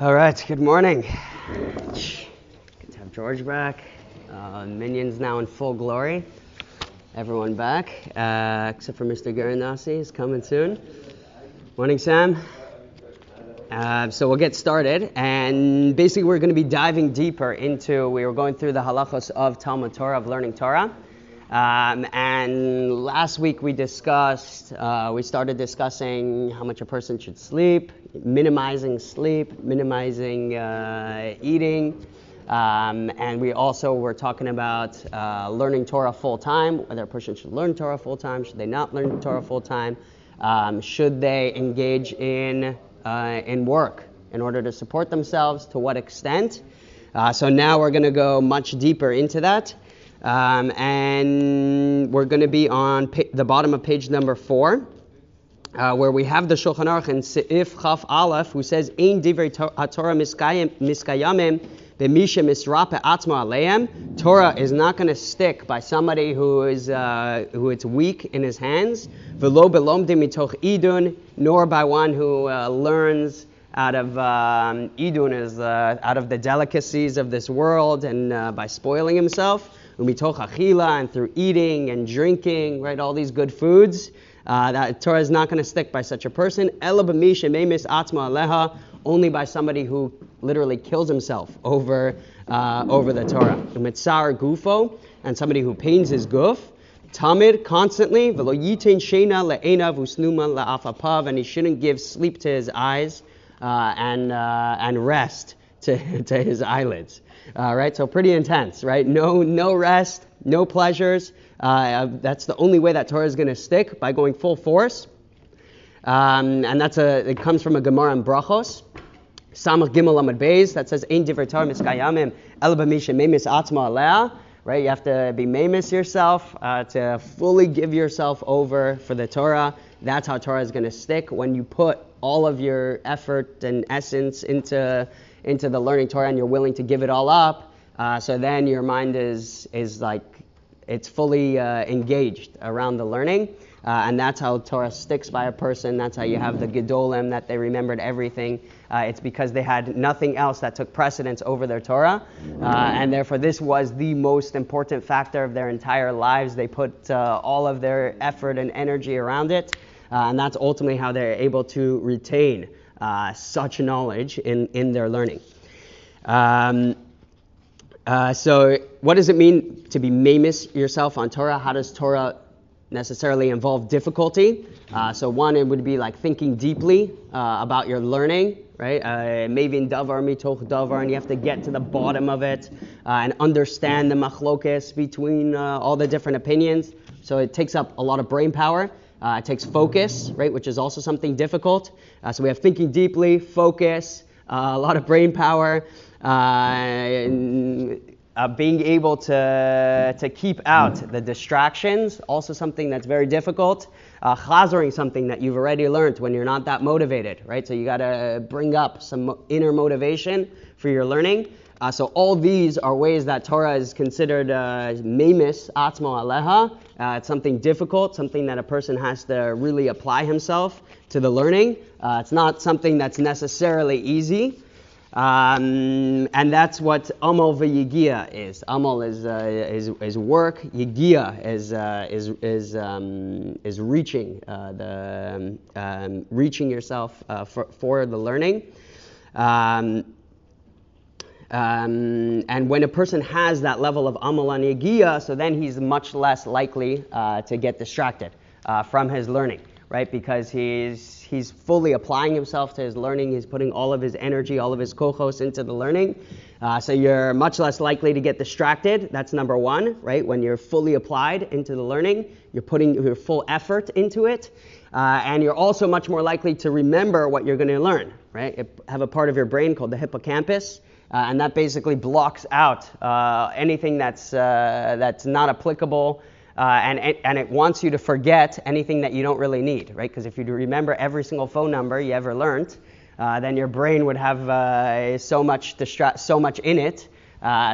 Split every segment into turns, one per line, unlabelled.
All right, good morning. Good to have George back. Uh, Minions now in full glory. Everyone back, uh, except for Mr. Garanasi, is coming soon. Morning, Sam. Uh, so we'll get started, and basically we're going to be diving deeper into. We were going through the halachos of Talmud Torah, of learning Torah. Um, and last week we discussed, uh, we started discussing how much a person should sleep, minimizing sleep, minimizing uh, eating. Um, and we also were talking about uh, learning Torah full time, whether a person should learn Torah full time, should they not learn Torah full time, um, should they engage in, uh, in work in order to support themselves, to what extent. Uh, so now we're going to go much deeper into that. Um, and we're going to be on the bottom of page number four, uh, where we have the Shulchan Aruch and Seif Chaf Aleph, who says, "Ein divrei Torah miskayamim b'misha misrape atzma aleim." Torah is not going to stick by somebody who is uh, who it's weak in his hands. V'lo belomdim mitoch idun, nor by one who uh, learns out of um, idun is uh, out of the delicacies of this world and uh, by spoiling himself and through eating and drinking, right, all these good foods. Uh, that Torah is not going to stick by such a person. Ela memis atma aleha, only by somebody who literally kills himself over uh, over the Torah. Umitzar gufo, and somebody who pains his guf. Tamid constantly, velo yitain shena le'enav usnuma la'afapav, and he shouldn't give sleep to his eyes uh, and uh, and rest to, to his eyelids. Uh, right? So pretty intense, right? No, no rest, no pleasures. Uh, that's the only way that Torah is going to stick by going full force. Um, and that's a, it comes from a Gemara in Brachos. Samach Gimel Amad Beis that says, Ein divrei Torah miskayamim el b'misha memis atzma alea. Right? You have to be memis yourself, uh, to fully give yourself over for the Torah. That's how Torah is going to stick when you put all of your effort and essence into into the learning Torah and you're willing to give it all up, uh, so then your mind is is like it's fully uh, engaged around the learning. Uh, and that's how Torah sticks by a person. That's how you have the Gedolim, that they remembered everything. Uh, it's because they had nothing else that took precedence over their Torah. Uh, and therefore, this was the most important factor of their entire lives. They put uh, all of their effort and energy around it. Uh, and that's ultimately how they're able to retain uh, such knowledge in, in their learning. Um, uh, so, what does it mean to be mamis yourself on Torah? How does Torah necessarily involve difficulty? Uh, so, one, it would be like thinking deeply uh, about your learning, right? Uh, Mavin davar mitoch davar, and you have to get to the bottom of it uh, and understand the machlokes between all the different opinions. So, it takes up a lot of brain power. Uh, it takes focus, right, which is also something difficult. Uh, so we have thinking deeply, focus, uh, a lot of brain power, uh, and, uh, being able to, to keep out the distractions, also something that's very difficult. Uh, chazering something that you've already learned when you're not that motivated, right? So you got to bring up some inner motivation for your learning. Uh, so all these are ways that Torah is considered uh, memis atmo aleha. Uh, it's something difficult, something that a person has to really apply himself to the learning. Uh, it's not something that's necessarily easy. Um, and that's what amal v'yigia is. Amal is, uh, is, is work. Yigia is, uh, is, is, um, is reaching, the, um, reaching yourself for, for the learning. Um, um, and when a person has that level of amal so then he's much less likely uh, to get distracted uh, from his learning, right? Because he's he's fully applying himself to his learning. He's putting all of his energy, all of his kochos into the learning. Uh, so you're much less likely to get distracted. That's number one, right? When you're fully applied into the learning, you're putting your full effort into it. Uh, and you're also much more likely to remember what you're going to learn, right? Have a part of your brain called the hippocampus uh, and that basically blocks out uh, anything that's, uh, that's not applicable. Uh, and, and it wants you to forget anything that you don't really need, right? Because if you remember every single phone number you ever learned, uh, then your brain would have uh, so much distra- so much in it.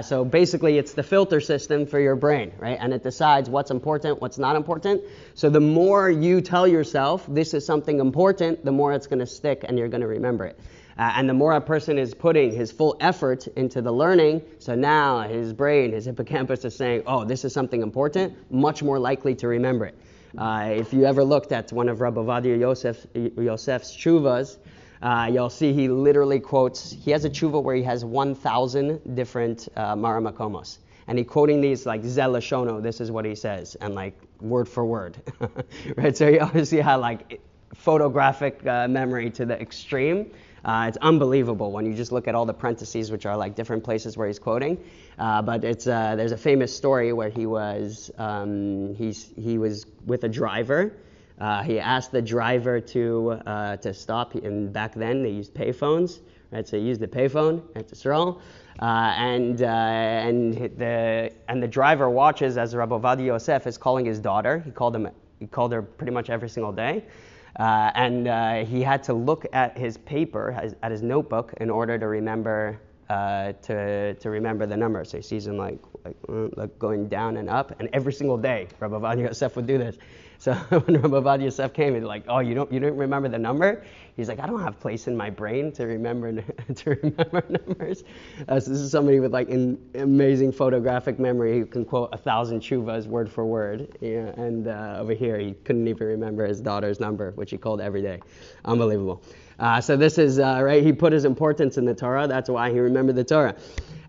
so basically, it's the filter system for your brain, right? And it decides what's important, what's not important. So the more you tell yourself this is something important, the more it's going to stick and you're going to remember it. Uh, and the more a person is putting his full effort into the learning, so now his brain, his hippocampus is saying, oh, this is something important, much more likely to remember it. Uh, if you ever looked at one of Rabbi Ovadia Yosef, Yosef's chuvas, uh, you'll see he literally quotes, he has a tshuva where he has 1,000 different uh, maramakomos. And he quoting these like Zelashono, this is what he says, and like word for word. right? So you obviously had like photographic uh, memory to the extreme. Uh, it's unbelievable when you just look at all the parentheses, which are like different places where he's quoting. Uh, but it's uh, there's a famous story where he was um, he's, he was with a driver. Uh, he asked the driver to uh, to stop, and back then they used payphones, right? So he used the payphone at Israel, uh, and and the and the driver watches as Rabbi Ovadia Yosef is calling his daughter. He called him he called her pretty much every single day. Uh, and uh, he had to look at his paper, at his notebook, in order to remember uh, to, to remember the number. So he sees him like, like, like going down and up, and every single day, Ovadia Yosef would do this. So when Ovadia Yosef came, he's like, "Oh, you don't you don't remember the number?" He's like, "I don't have place in my brain to remember to remember numbers." Uh, so this is somebody with like an amazing photographic memory who can quote a thousand chuvas word for word. Yeah, and uh, over here, he couldn't even remember his daughter's number, which he called every day. Unbelievable. Uh, so this is uh, right. He put his importance in the Torah. That's why he remembered the Torah.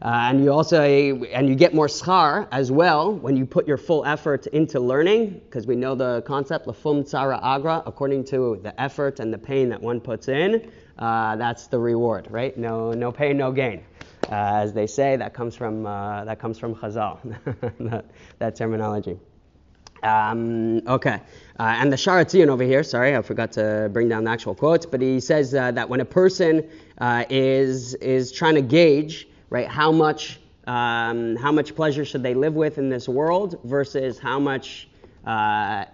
Uh, and you also and you get more schar as well when you put your full effort into learning, because we know the concept lafum tzara agra. According to the effort and the pain that one puts in, uh, that's the reward, right? No, no pain, no gain. Uh, as they say, that comes from uh, that comes from Chazal, that, that terminology. Um, okay. Uh, and the Shaar HaTziyun over here, sorry, I forgot to bring down the actual quotes, but he says uh, that when a person uh, is, is trying to gauge right, how much, um, how much pleasure should they live with in this world versus how much uh,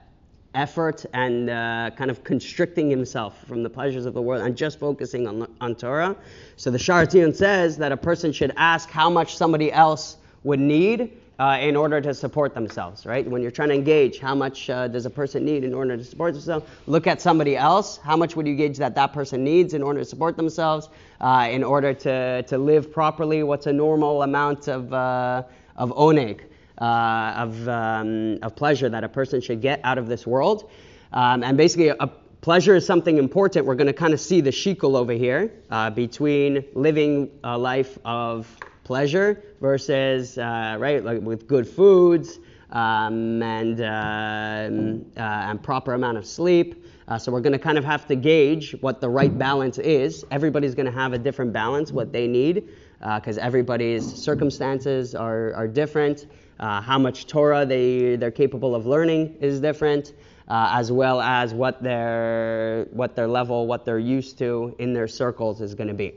effort and uh, kind of constricting himself from the pleasures of the world and just focusing on, on Torah. So the Shaar HaTziyun says that a person should ask how much somebody else would need uh, in order to support themselves, right? When you're trying to engage, how much uh, does a person need in order to support themselves? Look at somebody else. How much would you gauge that that person needs in order to support themselves, uh, in order to, to live properly? What's a normal amount of, uh, of oneg, uh, of, um, of pleasure that a person should get out of this world? Um, and basically, a, pleasure is something important. We're going to kind of see the shikul over here uh, between living a life of pleasure versus uh, right like with good foods um, and um, uh, and proper amount of sleep. Uh, so we're going to kind of have to gauge what the right balance is. Everybody's going to have a different balance, what they need, because uh, everybody's circumstances are, are different. Uh, how much Torah they, they're capable of learning is different, uh, as well as what their, what their level, what they're used to in their circles is going to be.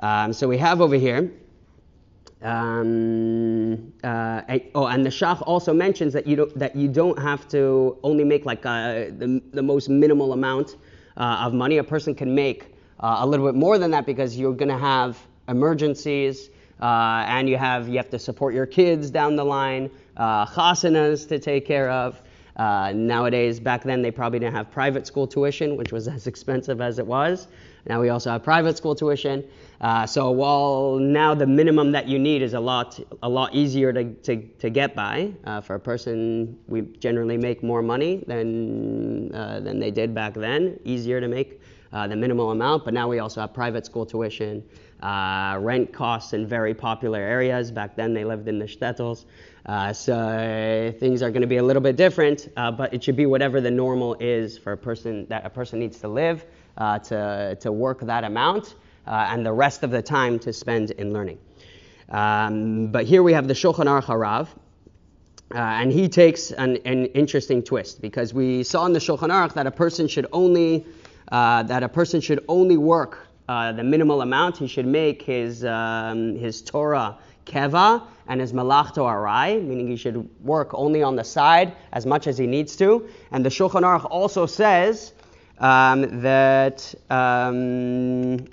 Um, so we have over here um, uh, oh, and the Shach also mentions that you don't, that you don't have to only make like uh, the, the most minimal amount uh, of money. A person can make uh, a little bit more than that because you're going to have emergencies uh, and you have you have to support your kids down the line, uh, to take care of. nowadays, back then they probably didn't have private school tuition, which was as expensive as it was. Now we also have private school tuition. Uh, so while now the minimum that you need is a lot a lot easier to, to, to get by uh, for a person, we generally make more money than uh, than they did back then. Easier to make uh, the minimal amount, but now we also have private school tuition, uh, rent costs in very popular areas. Back then they lived in the shtetls. Uh, so things are going to be a little bit different, but it should be whatever the normal is for a person that a person needs to live to to work that amount uh, and the rest of the time to spend in learning. Um, but here we have the Shulchan Aruch Harav, uh, and he takes an, an, interesting twist because we saw in the Shulchan Aruch that a person should only uh, that a person should only work uh, the minimal amount. He should make his um, his Torah keva and his malachto arai, meaning he should work only on the side as much as he needs to. And the Shulchan Aruch also says um, that um,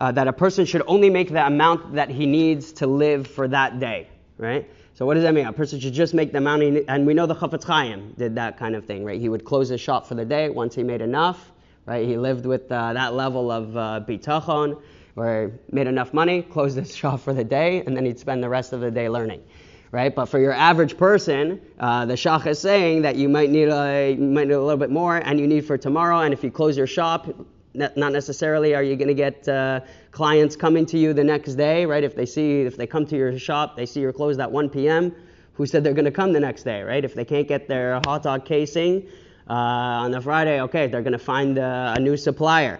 uh, that a person should only make the amount that he needs to live for that day, right? So what does that mean? A person should just make the amount, he, and we know the Chafetz Chaim did that kind of thing, right? He would close his shop for the day once he made enough right? He lived with uh, that level of uh, bitachon, where he made enough money, closed his shop for the day, and then he'd spend the rest of the day learning. Right, but for your average person, uh, the shach is saying that you might need a you might need a little bit more, and you need for tomorrow. And if you close your shop, not necessarily are you going to get uh, clients coming to you the next day, right? If they see, if they come to your shop, they see you're closed at 1 p.m. Who said they're going to come the next day, right? If they can't get their hot dog casing uh, on the Friday, okay, they're going to find a new supplier.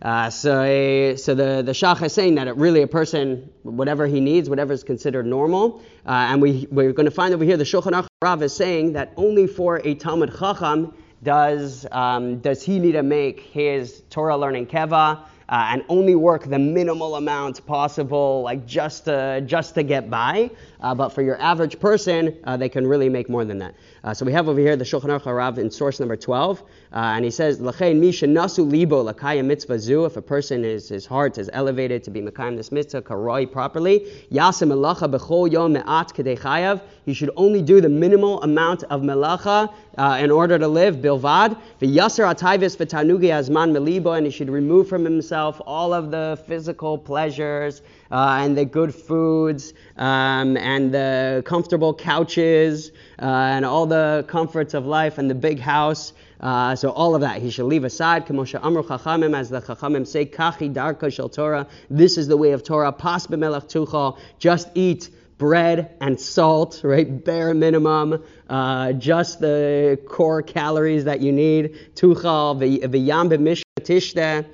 Uh, so, so the, the Shach is saying that it really a person, whatever he needs, whatever is considered normal. Uh, and we, we're going to find over here the Shulchan Aruch Rav is saying that only for a Talmud Chacham does, um, does he need to make his Torah learning keva uh, and only work the minimal amount possible, like just to, just to get by. Uh, but for your average person, uh, they can really make more than that. Uh, so we have over here the Shulchan Aruch Harav in source number 12, uh, and he says, "L'chein mi nasu libo lakaya mitzvah zu." If a person is his heart is elevated to be mekayim this mitzvah karoi properly, yasim melacha bechol yom me'at chayav. He should only do the minimal amount of melacha uh, in order to live bilvad. V'yasser atayvis v'tanugi azman melibo, and he should remove from himself all of the physical pleasures uh, and the good foods um, and the comfortable couches uh, and all the comforts of life and the big house. Uh, so all of that he should leave aside. Kamosha Amru Chachamim, as the Chachamim say, Kachi Darka Shel Torah. This is the way of Torah. Pas tuchal. Just eat bread and salt, right? Bare minimum, uh, just the core calories that you need. Tuchal v'yam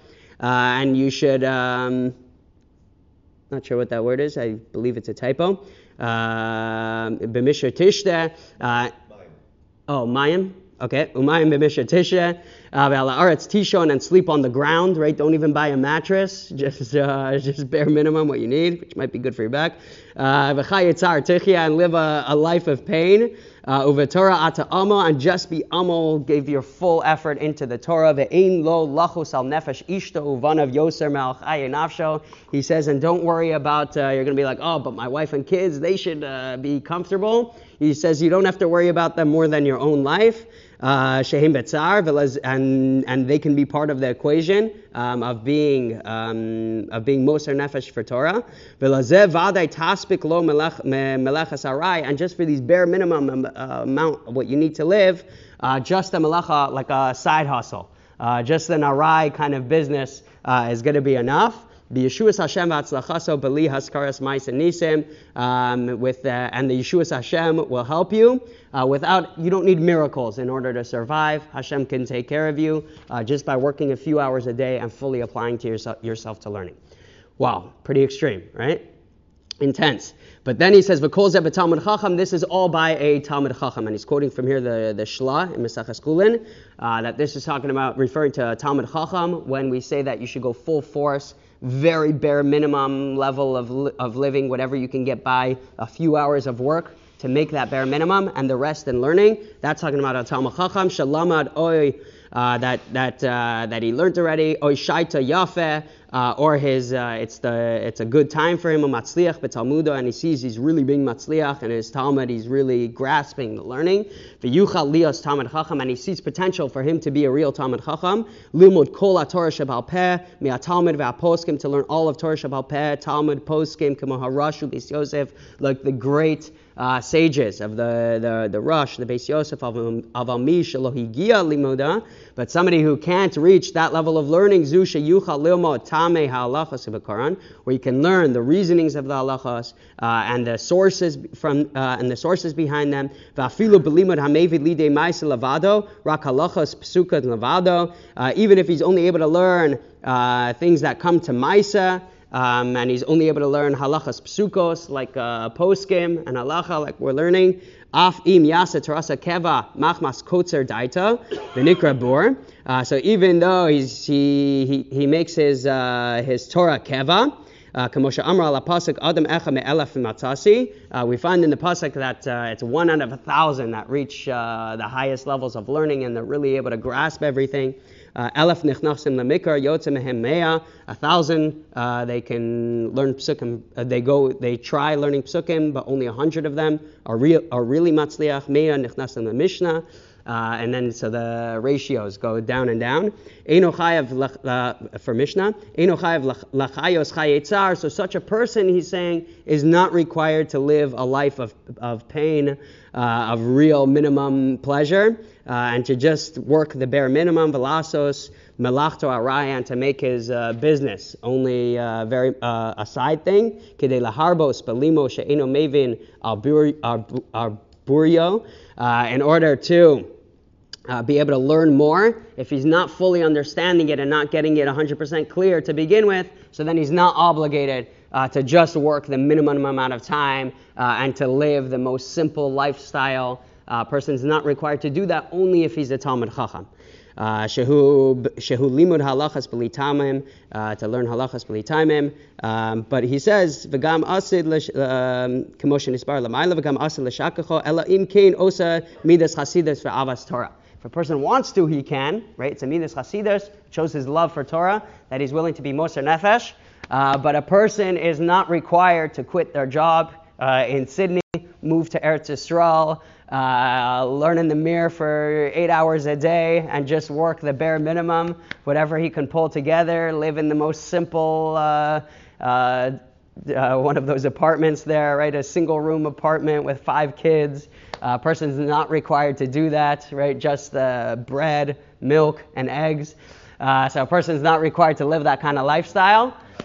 uh, and you should. Um, not sure what that word is. I believe it's a typo. Uh, oh, mayim. Okay. Umayim b'misha Uh, Aretz tishon and sleep on the ground. Right. Don't even buy a mattress. Just uh, just bare minimum what you need, which might be good for your back. Uh, and live a, a life of pain. Uh, Uve Torah ata amo, and just be amo, give your full effort into the Torah. Ve'ein lo lachus al nefesh ishto uvanav yoser. He says, and don't worry about, uh, you're going to be like, oh, but my wife and kids, they should uh, be comfortable. He says, you don't have to worry about them more than your own life. Uh, Betzar, and, and they can be part of the equation um, of being um, of being Moser Nefesh for Torah. and just for these bare minimum um, uh, amount of what you need to live, uh, just a melacha, like a side hustle, uh, just an arai kind of business uh, is going to be enough. Yeshua's Hashem v'atzlachaso beli haskaras mais and nisim, um, with uh, and the Yeshua's Hashem will help you. Uh, without you don't need miracles in order to survive. Hashem can take care of you uh, just by working a few hours a day and fully applying to yourself, yourself to learning. Wow, pretty extreme, right? Intense. But then he says, "V'kol zeh Chacham." This is all by a Talmud Chacham, and he's quoting from here the the Shla in Maseches Chullin, uh, that this is talking about referring to Talmud Chacham when we say that you should go full force very bare minimum level of, of living, whatever you can get by, a few hours of work to make that bare minimum, and the rest in learning. That's talking about a Talmud Chacham, Shalamad Oy, uh, that, that, uh, that he learned already, Oy Shaita Yafeh, uh, or his uh, it's the it's a good time for him a matzliach betalmuda and he sees he's really being matzliach and his talmud he's really grasping the learning. V'yuchal lios talmud chacham and he sees potential for him to be a real talmud chacham. Limud kol Torah shabal peh talmud v'aposkim to learn all of Torah shabal peh talmud poskim kamo harashu b'is Yosef like the great uh, sages of the, the, the Rush, the Beis Yosef of Ami Shalohigia Limoda, but somebody who can't reach that level of learning, Zusha Yucha Lilmo Halachas of Quran, where you can learn the reasonings of the halachas uh, and the sources from uh, and the sources behind them. Vafilu Belimud Lide Maisa Lavado, Rak Halachas Lavado, uh, even if he's only able to learn uh, things that come to Maisa, um, and he's only able to learn halachas psukos, like uh, poskim and halacha, like we're learning. Af im yasa terasa keva machmas kotzer daita, the nikra bor. Uh, so even though he's, he, he, he makes his, uh, his Torah keva, uh, Kamosha Amra Adam. Uh, we find in the pasuk that uh, it's one out of a thousand that reach uh, the highest levels of learning and they're really able to grasp everything. Uh, Elef nichnasim lemikar yotze mehem mea. A thousand uh, they can learn psukim. Uh, they go. They try learning psukim, but only a hundred of them are real are really matzliach. Mea nichnasim mishnah. Uh, and then so the ratios go down and down. Lach- uh, for Mishnah. Lach- lachayos chayetzar. So such a person, he's saying, is not required to live a life of, of pain, uh, of real minimum pleasure, uh, and to just work the bare minimum, velasos, melachto araya, and to make his uh, business only uh, very a side thing. Kede laharbos belimo she'eno mevin al in order to uh, be able to learn more. If he's not fully understanding it and not getting it 100% clear to begin with, so then he's not obligated uh, to just work the minimum amount of time uh, and to live the most simple lifestyle. Uh, person's not required to do that only if he's a Talmud Chacham. Uh, shehu limud halachas b'li tamim uh, to learn halachas b'li tamim. Um, but he says v'gam asid k'moshen isbar l'mayla v'gam asid l'shakacho ela im kein osa midas chasidus for avas Torah. If a person wants to, he can, right? It's a midas chasidus, shows his love for Torah, that he's willing to be moser nefesh. Uh, but a person is not required to quit their job uh, in Sydney, move to Eretz Yisrael, uh, learn in the Mir for eight hours a day, and just work the bare minimum, whatever he can pull together, live in the most simple uh, uh, uh, one of those apartments there, right? A single room apartment with five kids. A person's not required to do that, right? Just uh, bread, milk, and eggs. Uh, so a person's not required to live that kind of lifestyle.
The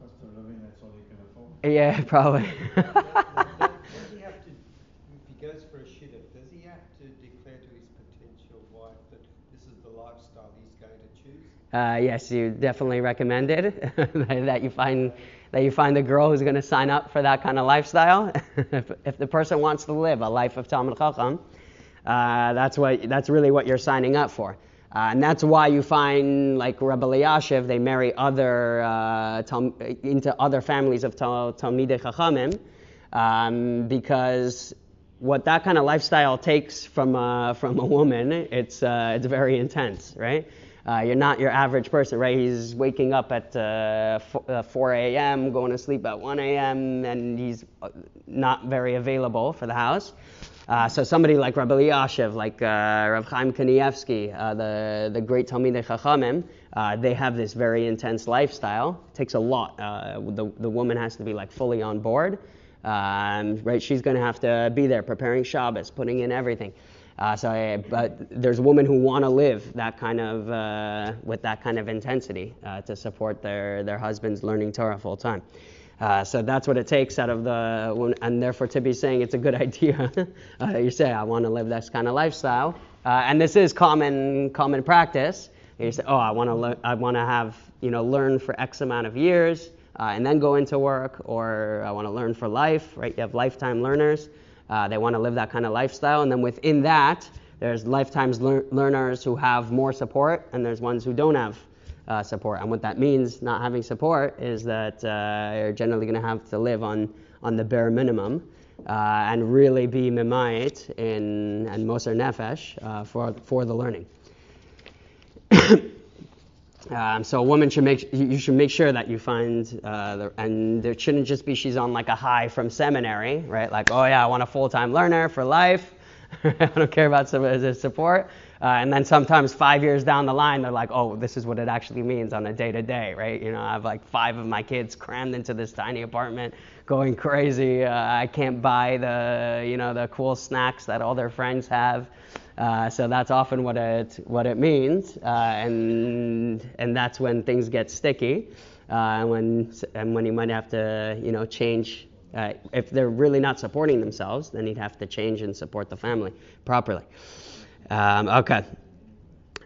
cost of living, that's all you can afford.
Yeah, probably.
Does he have to, if he goes for a shidduch, does he have to declare to his potential wife that this is the lifestyle he's going to choose?
Uh, yes, you definitely recommend it that you find that you find a girl who's going to sign up for that kind of lifestyle. if, if the person wants to live a life of Talmud Chacham, uh, that's what that's really what you're signing up for. Uh, and that's why you find like Rebbe Eliashiv, they marry other uh, Tal- into other families of Tal- Talmidei Chachamim, um, because what that kind of lifestyle takes from a, from a woman, it's uh, it's very intense, right? Uh, you're not your average person, right? He's waking up at uh, uh, 4 a.m., going to sleep at 1 a.m., and he's uh, not very available for the house. Uh, so somebody like Rabbi Eliashiv, like uh, Rav Chaim Kanievsky, uh, the, the great Talmidei Chachamim, uh, they have this very intense lifestyle. It takes a lot. Uh, the, the woman has to be like fully on board. Um, right, she's going to have to be there preparing Shabbos, putting in everything. Uh, so, uh, but there's women who want to live that kind of uh, with that kind of intensity uh, to support their their husbands learning Torah full time. Uh, so that's what it takes out of the, and therefore to be saying it's a good idea. uh, you say I want to live this kind of lifestyle, uh, and this is common common practice. You say, oh, I want to le- I want to have you know learn for X amount of years and then go into work, or I want to learn for life. Right? You have lifetime learners. Uh, they want to live that kind of lifestyle, and then within that, there's lifetimes lear- learners who have more support, and there's ones who don't have uh, support. And what that means, not having support, is that uh, you're generally going to have to live on, on the bare minimum uh, and really be mimayit in and moser nefesh uh, for, for the learning. Um, so a woman should make you should make sure that you find uh, the, and there shouldn't just be she's on like a high from seminary, right? Like oh yeah, I want a full-time learner for life. I don't care about some support. Uh, and then sometimes five years down the line, they're like, oh, this is what it actually means on a day to day, right? You know, I have like five of my kids crammed into this tiny apartment, going crazy. Uh, I can't buy the, you know, the cool snacks that all their friends have. Uh, so that's often what it what it means, uh, and and that's when things get sticky, uh, and when and when you might have to, you know, change. Uh, if they're really not supporting themselves, then you'd have to change and support the family properly. Um, okay.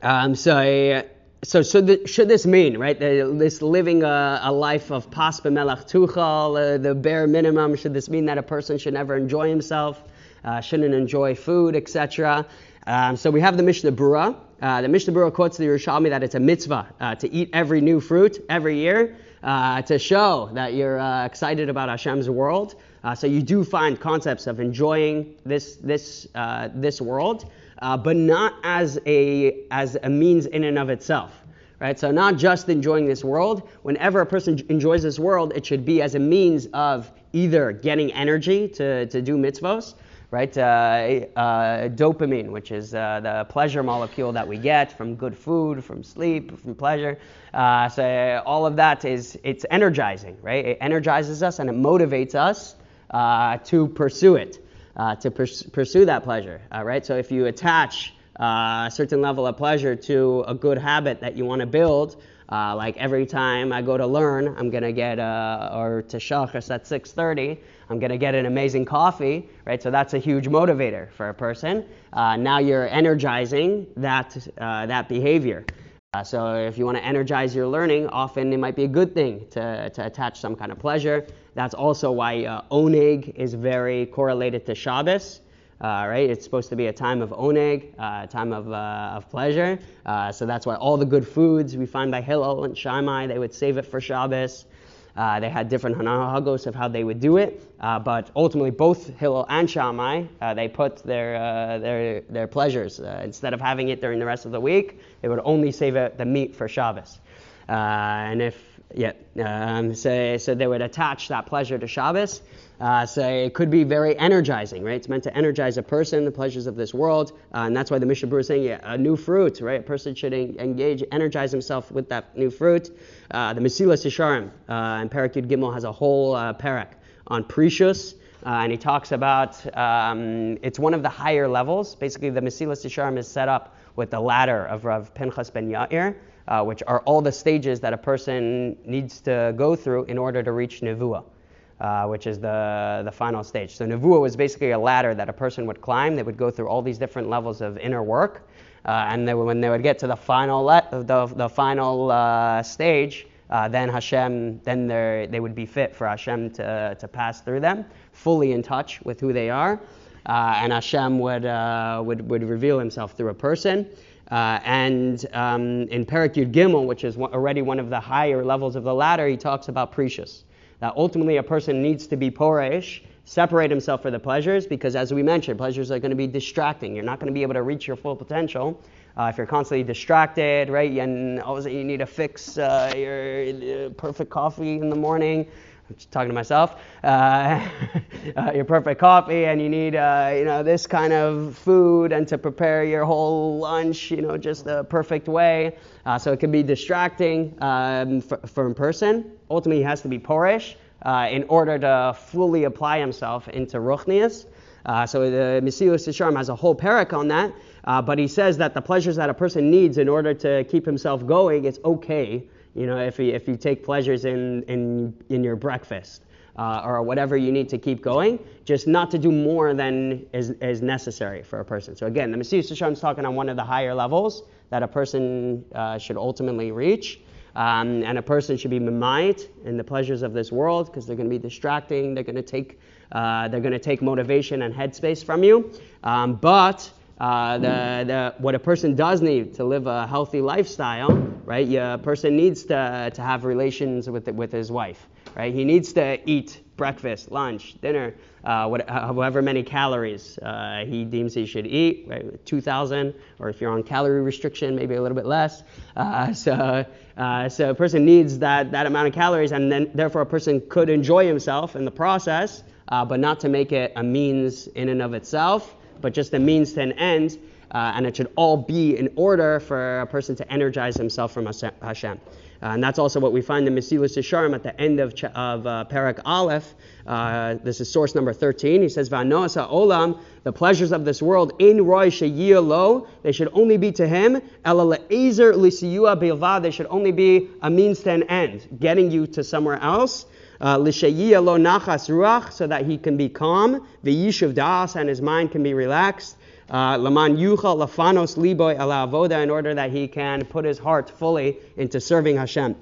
Um, so, so should, th- should this mean, right, this living a, a life of pas b'melach tuchal, the bare minimum, should this mean that a person should never enjoy himself, uh, shouldn't enjoy food, etc.? Um, so we have the Mishnah Berurah. Uh, the Mishnah Berurah quotes the Yerushalmi that it's a mitzvah uh, to eat every new fruit every year uh, to show that you're uh, excited about Hashem's world. Uh, so you do find concepts of enjoying this this uh, this world, but not as a as a means in and of itself. Right? So not just enjoying this world. Whenever a person enjoys this world, it should be as a means of either getting energy to, to do mitzvos, right? Uh, uh, dopamine, which is uh, the pleasure molecule that we get from good food, from sleep, from pleasure. Uh, so all of that is it's energizing, right? It energizes us and it motivates us uh, to pursue it, uh, to pers- pursue that pleasure, right? So if you attach a certain level of pleasure to a good habit that you want to build. Like every time I go to learn, I'm gonna get or to shachas at 6:30, I'm gonna get an amazing coffee, right? So that's a huge motivator for a person. Uh, now you're energizing that uh, that behavior. Uh, so if you want to energize your learning, often it might be a good thing to, to attach some kind of pleasure. That's also why uh, oneg is very correlated to Shabbos. Uh, right? It's supposed to be a time of oneg, uh, a time of, uh, of pleasure. Uh, so that's why all the good foods we find by Hillel and Shammai, they would save it for Shabbos. Uh, they had different hanahagos of how they would do it, uh, but ultimately both Hillel and Shammai, they put their, their, their pleasures. instead of having it during the rest of the week, they would only save it, the meat for Shabbos. and if, yeah, um, so, so they would attach that pleasure to Shabbos. Uh, so it could be very energizing, right? It's meant to energize a person, the pleasures of this world, uh, and that's why the Mishnah Berurah is saying yeah, a new fruit, right? A person should engage, energize himself with that new fruit. Uh, the Mesilas Yesharim uh, and Parak Yud Gimel has a whole uh, parak on Perishus. Uh, and he talks about um, it's one of the higher levels. Basically, the Mesilas Yesharim is set up with the ladder of Rav Pinchas ben Yair, uh, which are all the stages that a person needs to go through in order to reach Nevuah uh, which is the, the final stage. So Nevuah was basically a ladder that a person would climb. They would go through all these different levels of inner work. Uh, and they, when they would get to the final, le- the, the final uh, stage, uh, then Hashem, then they would be fit for Hashem to, to pass through them, fully in touch with who they are. Uh, and Hashem would, would, would reveal himself through a person. Uh, and um, in Parak Yud Gimel, which is already one of the higher levels of the ladder, he talks about perishus that ultimately a person needs to be poresh, separate himself for the pleasures, because as we mentioned, pleasures are going to be distracting. You're not going to be able to reach your full potential uh, if you're constantly distracted, right? And all of a sudden you need to fix uh, your uh, perfect coffee in the morning. I'm just talking to myself. Uh, uh, your perfect coffee, and you need, uh, you know, this kind of food, and to prepare your whole lunch, you know, just the perfect way. Uh, so it can be distracting um, for, for a person. Ultimately, he has to be porish uh, in order to fully apply himself into ruchnias. Uh, so the Mesilas Yesharim has a whole parak on that, but he says that the pleasures that a person needs in order to keep himself going, it's okay you know, if you, if you take pleasures in, in, in your breakfast uh, or whatever you need to keep going, just not to do more than is, is necessary for a person. So again, the Mesilas Yesharim is talking on one of the higher levels that a person uh, should ultimately reach. Um, and a person should be mimayit in the pleasures of this world because they're going to be distracting. They're going to take uh, they're going to take motivation and headspace from you. Um, but uh, the, the, what a person does need to live a healthy lifestyle, right? A person needs to, to have relations with, with his wife, right? He needs to eat breakfast, lunch, dinner, uh, what, however many calories uh, he deems he should eat, right? 2,000, or if you're on calorie restriction, maybe a little bit less. Uh, so, uh, so a person needs that, that amount of calories, and then therefore a person could enjoy himself in the process, uh, but not to make it a means in and of itself but just a means to an end, uh, and it should all be in order for a person to energize himself from Hashem. Uh, and that's also what we find in Mesilas Yesharim at the end of, of uh, Parak Aleph. Uh, this is source number 13. He says, Vanoasa olam, the pleasures of this world, in roy lo, they should only be to him. Ela le'ezer lisiyua bilvad, they should only be a means to an end, getting you to somewhere else uh, lo nachas ruach, so that he can be calm, v'yishuv das, and his mind can be relaxed. Uh, laman yuchal lafanos liboy ala avoda, in order that he can put his heart fully into serving Hashem.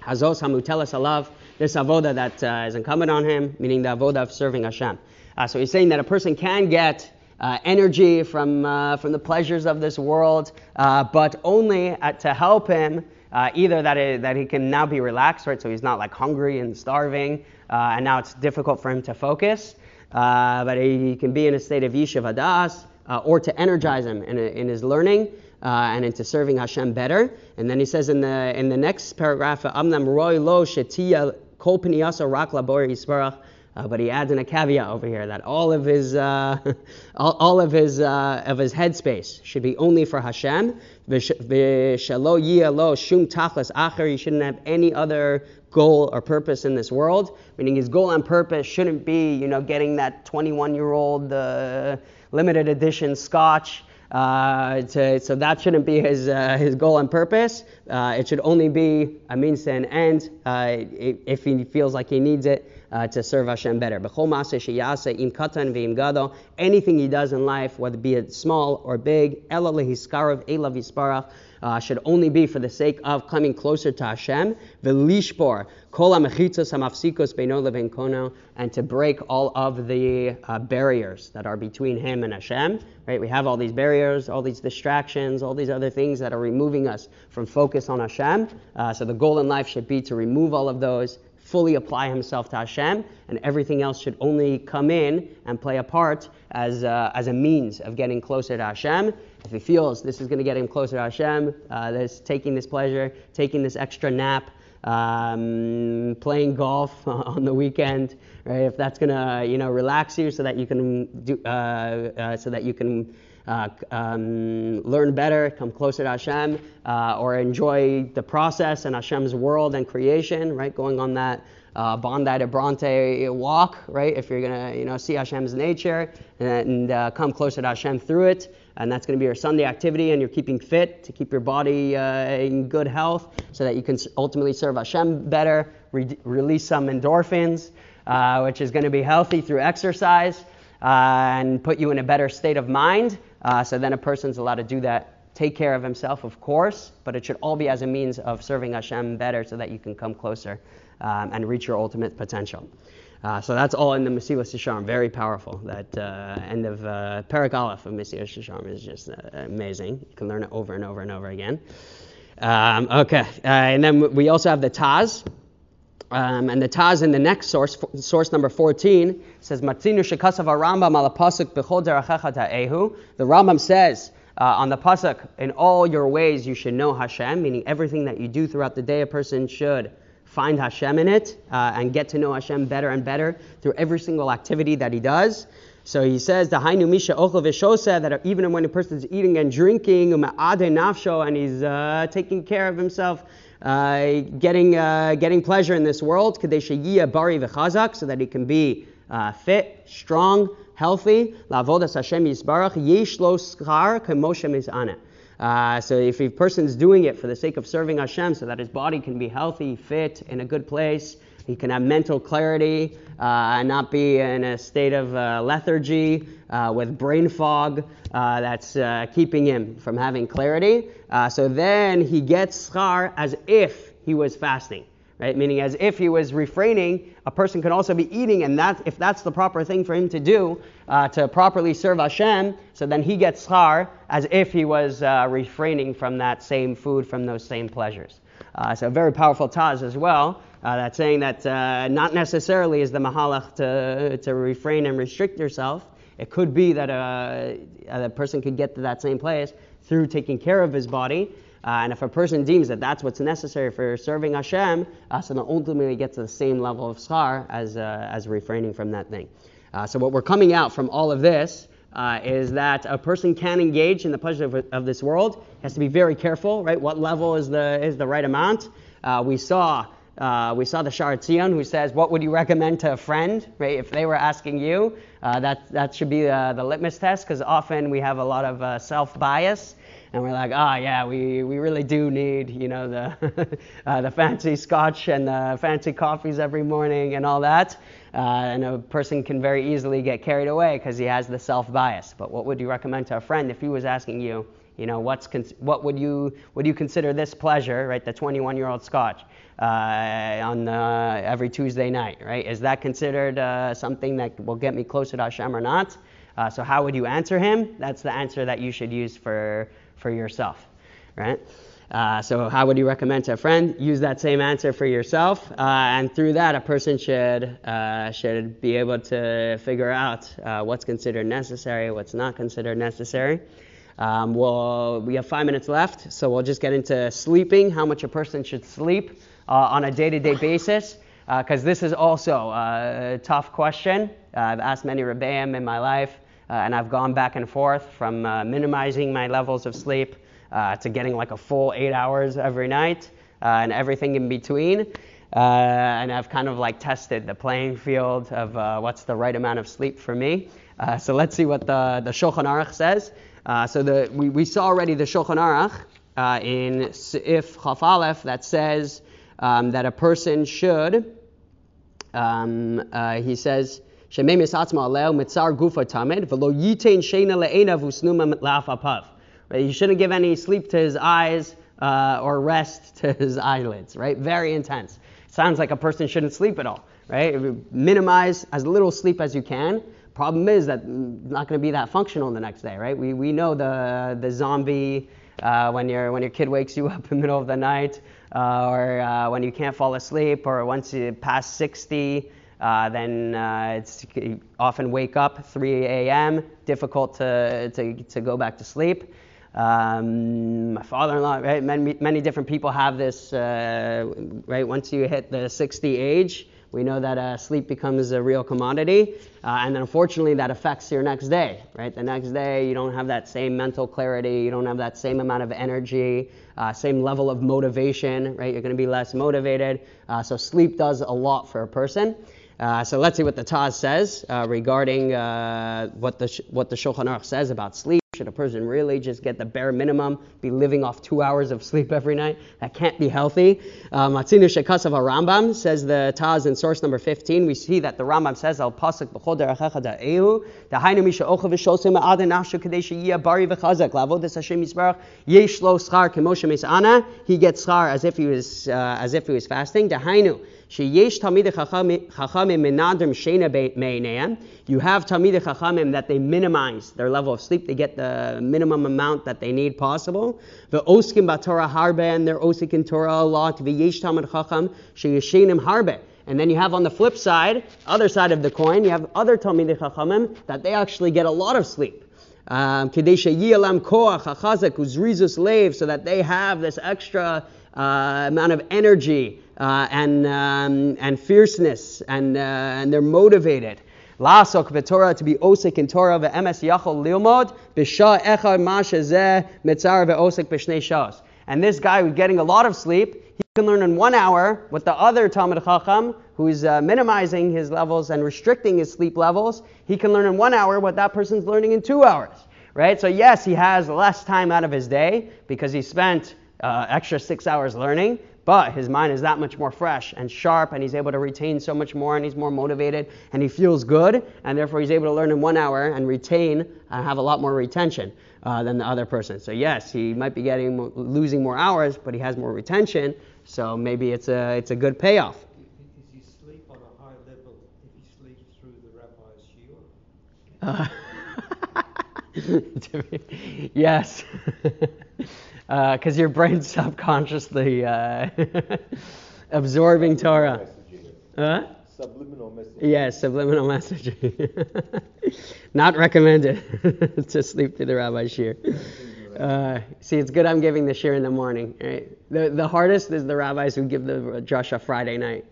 Hazos hamutelas alav, this avoda that uh, is incumbent on him, meaning the avoda of serving Hashem. Uh, so he's saying that a person can get uh, energy from, uh, from the pleasures of this world, but only at, to help him uh, either that, it, that he can now be relaxed, right? So he's not like hungry and starving, uh, and now it's difficult for him to focus. Uh, but he can be in a state of yishuv hadas, uh, or to energize him in, in his learning uh, and into serving Hashem better. And then he says in the in the next paragraph, Amnam roy lo shetiya kol rak labor yisbarach. Uh, but he adds in a caveat over here that all of his uh, all, all, of his uh, of his headspace should be only for Hashem. V'shalo shum tachlis acher. You shouldn't have any other goal or purpose in this world. Meaning his goal and purpose shouldn't be, you know, getting that 21 year old uh, limited edition Scotch. Uh, to, so that shouldn't be his, uh, his goal and purpose. Uh, it should only be a means to an end uh, if he feels like he needs it uh, to serve Hashem better. Anything he does in life, whether be it small or big, uh, should only be for the sake of coming closer to Hashem, velishbor kol hamafsikos beino kono, and to break all of the uh, barriers that are between him and Hashem. Right? We have all these barriers, all these distractions, all these other things that are removing us from focus on Hashem. Uh, so the goal in life should be to remove all of those fully apply himself to Hashem, and everything else should only come in and play a part as, uh, as a means of getting closer to Hashem. If he feels this is going to get him closer to Hashem, uh, this taking this pleasure, taking this extra nap, um, playing golf on the weekend, right? If that's going to you know relax you so that you can do uh, uh so that you can uh, um, learn better, come closer to Hashem, uh, or enjoy the process and Hashem's world and creation, right? Going on that uh, Bondi to Bronte walk, right? If you're gonna, you know, see Hashem's nature and uh, come closer to Hashem through it, and that's to be your Sunday activity, and you're keeping fit to keep your body uh, in good health, so that you can ultimately serve Hashem better, re- release some endorphins, uh, which is to be healthy through exercise, and put you in a better state of mind. Uh, so then a person's allowed to do that, take care of himself, of course, but it should all be as a means of serving Hashem better so that you can come closer um, and reach your ultimate potential. Uh, so that's all in the Mesilas Yesharim, very powerful. That uh, end of uh, of Mesilas Yesharim is just uh, amazing. You can learn it over and over and over again. Um, okay, uh, and then we also have the Taz. Um, and the Taz in the next source, source number 14, says, Matzinu shekasav Rambam ala pasuk b'chol ehu. The Rambam says uh, on the pasuk, in all your ways you should know Hashem, meaning everything that you do throughout the day, a person should find Hashem in it uh, and get to know Hashem better and better through every single activity that he does. So he says, the Hainu Misha Ochel Vishoseh, that even when a person is eating and drinking, and he's uh, taking care of himself, uh, getting, uh, getting pleasure in this world, Kadeshayia Bari V'chazak, so that he can be uh, fit, strong, healthy. Lavodas Hashem Yisbarach, Yesh Lo Schar Kemoshe Mizaneh. Uh, so if a person's doing it for the sake of serving Hashem, so that his body can be healthy, fit, in a good place, he can have mental clarity uh, and not be in a state of uh, lethargy uh, with brain fog uh, that's uh, keeping him from having clarity. Uh, so then he gets schar as if he was fasting. Right? Meaning, as if he was refraining, a person can also be eating, and that, if that's the proper thing for him to do to properly serve Hashem, so then he gets schar as if he was refraining from that same food, from those same pleasures. so, very powerful Taz as well. Uh, that's saying that uh, not necessarily is the mahalach to, to refrain and restrict yourself. It could be that a, uh, a person could get to that same place through taking care of his body. Uh, and if a person deems that that's what's necessary for serving Hashem, uh, so ultimately gets to the same level of schar as, uh, as refraining from that thing. so what we're coming out from all of this is that a person can engage in the pleasure of, of, this world. He Has to be very careful, right? What level is the is the right amount? we saw uh, we saw the Shaar Hatziyun who says, What would you recommend to a friend? Right? If they were asking you, uh, that, that should be uh, the litmus test because often we have a lot of uh, self bias and we're like, oh, yeah, we, we really do need, you know, the, uh, the fancy scotch and the fancy coffees every morning and all that. Uh, and a person can very easily get carried away because he has the self bias. But what would you recommend to a friend if he was asking you, you know, what's con- what would you would you consider this pleasure, right? The 21 year old Scotch on uh, every Tuesday night, right? Is that considered uh, something that will get me closer to Hashem or not? Uh, so how would you answer him? That's the answer that you should use for for yourself, right? Uh, so how would you recommend to a friend? Use that same answer for yourself, uh, and through that, a person should uh, should be able to figure out uh, what's considered necessary, what's not considered necessary. Um, we'll, we have five minutes left, so we'll just get into sleeping, how much a person should sleep uh, on a day to day basis. because this is also a tough question. Uh, I've asked many Rebbeim in my life, uh, and I've gone back and forth from uh, minimizing my levels of sleep uh, to getting like a full eight hours every night uh, and everything in between. Uh, and I've kind of like tested the playing field of uh, what's the right amount of sleep for me. Uh, so let's see what the, the Shulchan Aruch says. Uh, so the, we, we saw already the Shulchan Aruch uh, in If Chaf Aleph that says um, that a person should, um, uh, he says. Right? He shouldn't give any sleep to his eyes uh, or rest to his eyelids. Right? Very intense. Sounds like a person shouldn't sleep at all. Right? Minimize as little sleep as you can. Problem is that not going to be that functional the next day. Right? We we know the the zombie. Uh, when, your when your kid wakes you up in the middle of the night, uh, or uh, when you can't fall asleep, or once you pass 60, uh, then uh, it's often wake up 3 a.m. Difficult to, to, to go back to sleep. Um, my father-in-law, right? Many, many different people have this, right? Once you hit the 60 age, we know that uh, sleep becomes a real commodity, uh, and then unfortunately that affects your next day, right? The next day you don't have that same mental clarity, you don't have that same amount of energy, uh, same level of motivation, right? You're going to be less motivated. Uh, so sleep does a lot for a person. Uh, so let's see what the Taz says uh, regarding what the what the Shulchan Aruch says about sleep. Should a person really just get the bare minimum, be living off two hours of sleep every night? That can't be healthy. Matzinu Shekasav Rambam says the Taz in source number 15. We see that the Rambam says Al Pasuk B'chol Derachecha Da'ehu Dahainu Misha Ocha V'Shosim Ma'aden Nafshu Kadesh Yiyah Bari V'Chazak Lavodas Hashem Yisbarach Yesh Lo Schar Kemoshe Mesana He gets schar as if he was uh, as if he was fasting. Dahainu Sheyesh Talmidei Chachamim Menadrim Shena Meineim. You have Talmidei Chachamim that they minimize their level of sleep. They get the minimum amount that they need possible. The Oskim Batorah Harbe and they're Osik in Torah a lot. V'yesh Talmid Chacham Sheyeshenim Harbe. And then you have on the flip side, other side of the coin, you have other Talmidei Chachamim that they actually get a lot of sleep. Um, so that they have this extra amount of energy uh, and, um, and fierceness, and, uh, and they're motivated. Lasok v'Torah to be osik in Torah ve'emes yachol lilmod b'shah echad mashazeh mitzar ve'osik b'shnei shas. And this guy who's getting a lot of sleep, he can learn in one hour what the other Talmud Chacham, who's uh, minimizing his levels and restricting his sleep levels, he can learn in one hour what that person's learning in two hours. Right? So yes, he has less time out of his day because he spent uh, extra six hours learning, but his mind is that much more fresh and sharp, and he's able to retain so much more, and he's more motivated, and he feels good, and therefore he's able to learn in one hour and retain and have a lot more retention uh, than the other person. So yes, he might be getting losing more hours, but he has more retention. So maybe it's a it's a good payoff.
Does he sleep on a high level if he sleeps through the rabbi's shiur?
Uh, yes. because uh, your brain's subconsciously uh, absorbing Torah. Huh?
Subliminal message.
Yes, subliminal messaging. Not recommended to sleep through the rabbi's shiur. Uh, see, it's good I'm giving the shiur in the morning. Right? The, the hardest is the rabbis who give the drasha Friday night.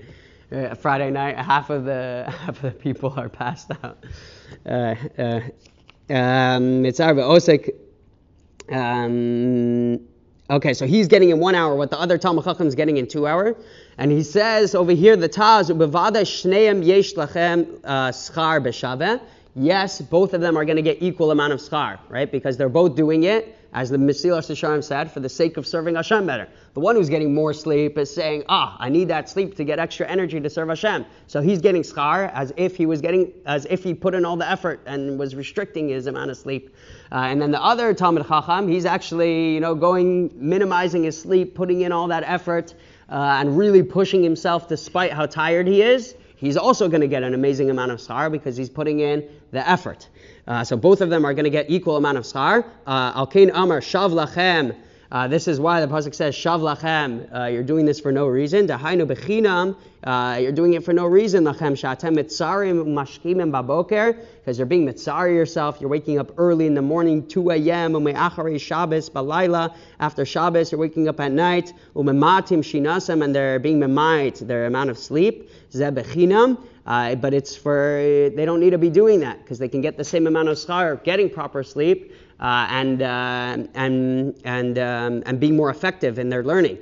Uh, Friday night, half of the half of the people are passed out. Uh, uh, um, Osik um, okay, so he's getting in one hour what the other Talmud Chacham is getting in two hours. And he says over here, the Taz, Bevada Shneim Yesh Lachem uh. Yes, both of them are going to get equal amount of schar, right? Because they're both doing it, as the Mesilas Yesharim said, for the sake of serving Hashem better. The one who's getting more sleep is saying, ah, I need that sleep to get extra energy to serve Hashem. So he's getting schar as if he was getting, as if he put in all the effort and was restricting his amount of sleep. Uh, and then the other Talmud Chacham, he's actually, you know, going, minimizing his sleep, putting in all that effort, uh, and really pushing himself despite how tired he is. He's also going to get an amazing amount of schar because he's putting in the effort. Uh, so both of them are going to get equal amount of schar. Uh, Al Kain Amar Shav Lachem Uh, this is why the pasuk says, "Shav lachem." Uh, you're doing this for no reason. Dahainu bechinam. Uh, you're doing it for no reason. Lachem shatem mitzarim mashkimim baboker. Because you're being mitzari yourself. You're waking up early in the morning, 2 a.m. Ume'acharei Shabbos balayla. After Shabbos, you're waking up at night. Umematim shinasam, and they're being memait their amount of sleep. Zeh bechinam. Uh, but it's for they don't need to be doing that because they can get the same amount of schar getting proper sleep and, uh, and, and, um, and being more effective in their learning.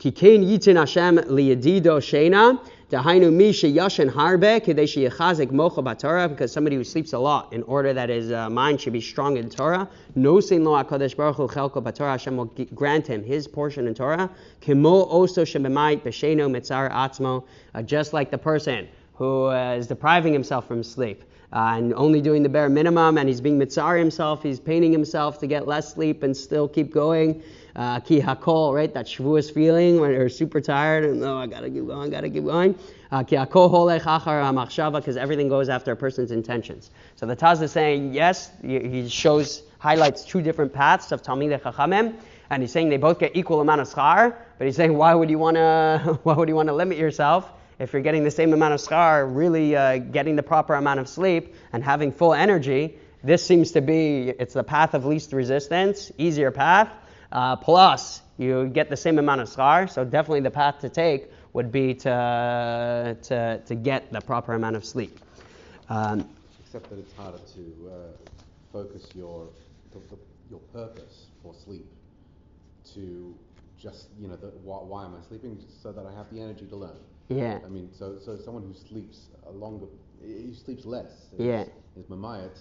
Kikein yitin Hashem shena. Dahainu mi sheyashin harbe kedei sheyachazik mocha b'Torah because somebody who sleeps a lot in order that his uh, mind should be strong in Torah. No sin lo hakadosh baruch hu chelko b'Torah Hashem will grant him his portion in Torah. Kimo oso shememait b'sheno mitzar atzmo uh, just like the person who uh, is depriving himself from sleep uh, and only doing the bare minimum, and he's being mitzar himself, he's painting himself to get less sleep and still keep going. Uh, ki hakol, right? That shavuos feeling when you're super tired and oh, I gotta keep going, gotta keep going. Uh, ki hakol because everything goes after a person's intentions. So the Taz is saying yes, he shows highlights two different paths of Talmidei Chachamim, and he's saying they both get equal amount of schar, but he's saying why would you wanna why would you wanna limit yourself? If you're getting the same amount of schar, really uh, getting the proper amount of sleep and having full energy, this seems to be it's the path of least resistance, easier path. Uh, plus, you get the same amount of schar, so definitely the path to take would be to to, to get the proper amount of sleep. Um,
Except that it's harder to uh, focus your the, the, your purpose for sleep to just you know the, why, why am I sleeping so that I have the energy to learn.
Yeah.
I mean, so so someone who sleeps a longer, who sleeps less.
Yeah.
His mamayat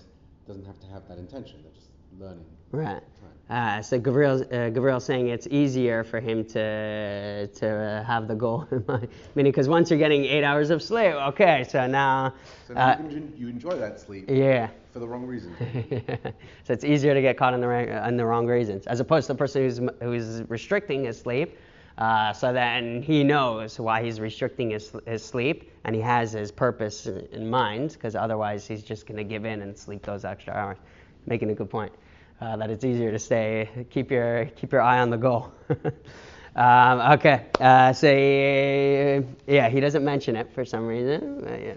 doesn't have to have that intention. They're just learning.
Right. Uh, so Gabriel, uh, Gabriel saying it's easier for him to to uh, have the goal in mind. Meaning, because once you're getting eight hours of sleep, okay, so now.
So
uh,
you, you enjoy that sleep.
Yeah.
For the wrong reason.
so it's easier to get caught in the in the wrong reasons, as opposed to the person who's who's restricting his sleep. Uh, so then he knows why he's restricting his, his sleep and he has his purpose in mind because otherwise he's just going to give in and sleep those extra hours. Making a good point uh, that it's easier to stay, keep your, keep your eye on the goal. um, okay, uh, so yeah, he doesn't mention it for some reason. Yeah.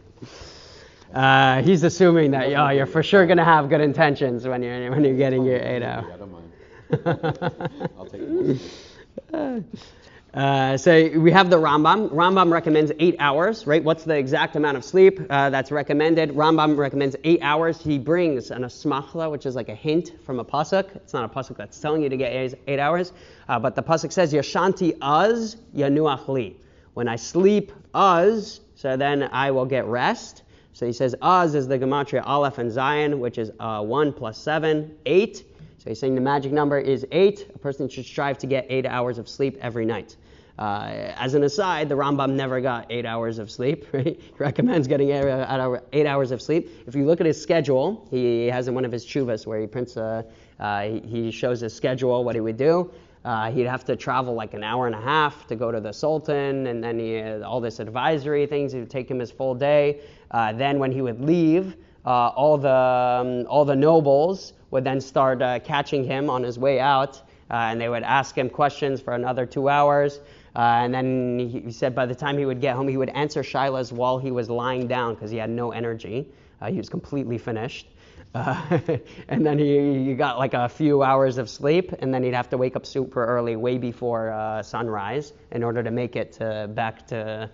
Uh, he's assuming that oh, you're for sure going to have good intentions when you're, when you're getting your eight hours.
I don't mind. I'll take it.
Uh, so we have the Rambam. Rambam recommends eight hours, right? What's the exact amount of sleep uh, that's recommended? Rambam recommends eight hours. He brings an asmachta, which is like a hint from a pasuk. It's not a pasuk that's telling you to get eight, hours, uh, but the pasuk says Yashanti az yanuach li. When I sleep az, so then I will get rest. So he says az is the gematria aleph and zayin, which is uh, one plus seven, eight. So he's saying the magic number is eight. A person should strive to get eight hours of sleep every night. Uh, as an aside, the Rambam never got eight hours of sleep. Right? He recommends getting eight hours of sleep. If you look at his schedule, he has in one of his chuvas where he prints a, uh, he shows his schedule, what he would do. Uh, he'd have to travel like an hour and a half to go to the Sultan, and then he had all this advisory things. It would take him his full day. Uh, then when he would leave, uh, all the um, all the nobles would then start uh, catching him on his way out, uh, and they would ask him questions for another two hours. Uh, and then he, said by the time he would get home, he would answer Shilas while he was lying down because he had no energy. Uh, he was completely finished. Uh, and then he, he, got like a few hours of sleep, and then he'd have to wake up super early, way before uh, sunrise, in order to make it to, back to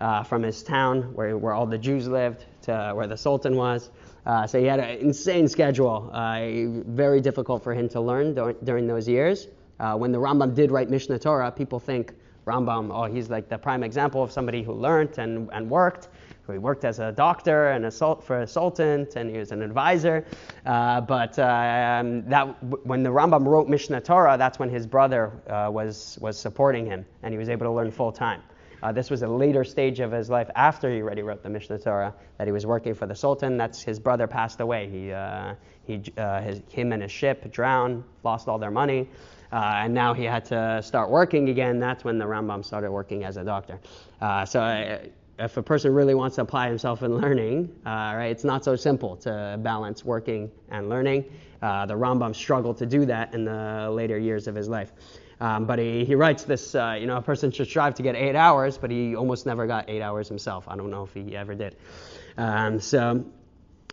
uh, from his town where, where all the Jews lived to where the Sultan was. Uh, so he had an insane schedule, very difficult for him to learn during, those years. When the Rambam did write Mishnah Torah, people think Rambam, oh, he's like the prime example of somebody who learned and, and worked. He worked as a doctor and a for a sultan, and he was an advisor. Uh, but um, that when the Rambam wrote Mishnah Torah, that's when his brother uh, was was supporting him, and he was able to learn full time. Uh, this was a later stage of his life after he already wrote the Mishnah Torah that he was working for the Sultan. That's his brother passed away. He, uh, he, uh, his, him and his ship drowned, lost all their money, uh, and now he had to start working again. That's when the Rambam started working as a doctor. Uh, so uh, if a person really wants to apply himself in learning, right, it's not so simple to balance working and learning. the Rambam struggled to do that in the later years of his life. Um, but he, he writes this, uh, you know, a person should strive to get eight hours, but he almost never got eight hours himself. I don't know if he ever did. Um, so,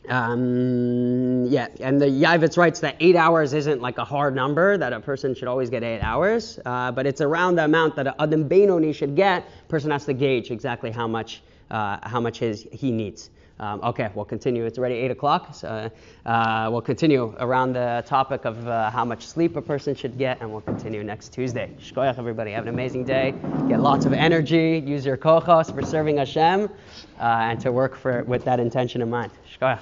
um, yeah, and the Yavitz writes that eight hours isn't like a hard number, that a person should always get eight hours, uh, but it's around the amount that a Adam Benoni should get. person has to gauge exactly how much, uh, how much his, he needs. Um, okay, we'll continue. It's already 8 o'clock. So uh, we'll continue around the topic of uh, how much sleep a person should get, and we'll continue next Tuesday. Shkoyach, everybody. Have an amazing day. Get lots of energy. Use your kochos for serving Hashem, uh, and to work for, with that intention in mind. Shkoyach.